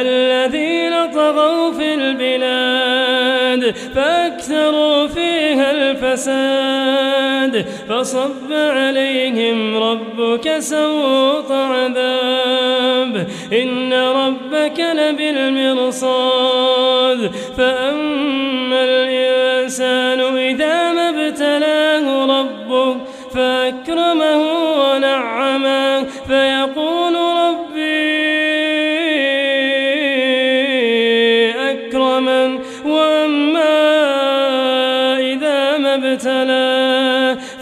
الذين طغوا في البلاد فأكثروا فيها الفساد فصب عليهم ربك سوط عذاب. إن ربك لبالمرصاد. فأما الإنسان إذا ما ابتلاه ربه فأكرمه ونعمه.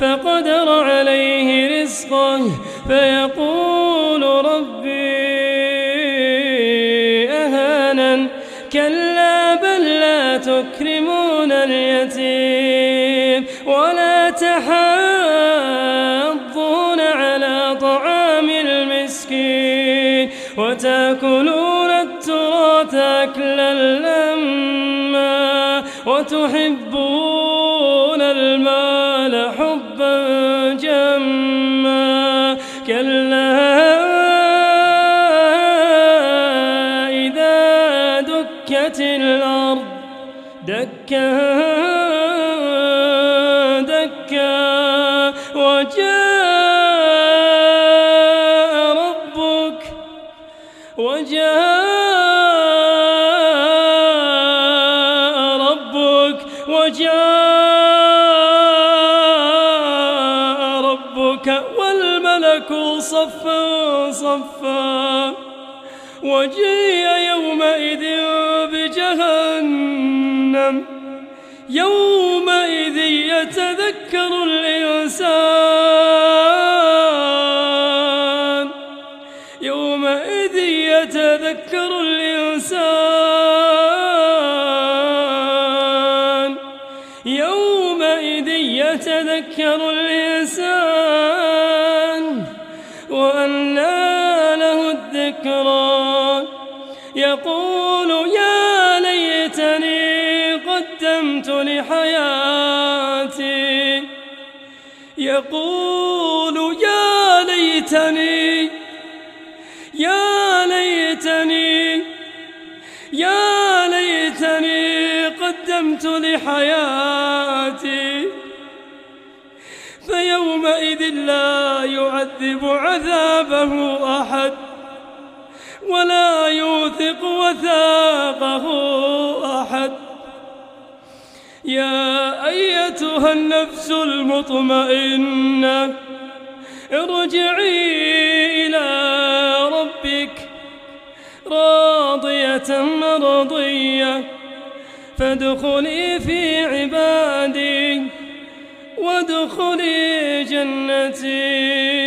فقدر عليه رزقه فيقول ربي أهانا كلا بل لا تكرمون اليتيم ولا تحاضون على طعام المسكين وتأكلون التراث أكلا لما وتحبون حبا جما. كلا إذا دكت الأرض دكا دكا. وجاء ربك وجاء ربك والملك صفا صفا. وجيء يومئذ بجهنم. يومئذ يتذكر الإنسان. يومئذ يتذكر الإنسان. يومئذ يتذكر الإنسان وأنى له الذكرى. يقول يا ليتني قدمت لحياتي. يقول يا ليتني يا ليتني يا ليتني قدمت لحياتي. لا يعذب عذابه أحد ولا يوثق وثاقه أحد. يا أيتها النفس المطمئنة ارجعي إلى ربك راضية مرضية فادخلي في عبادي وادخلي جنتي.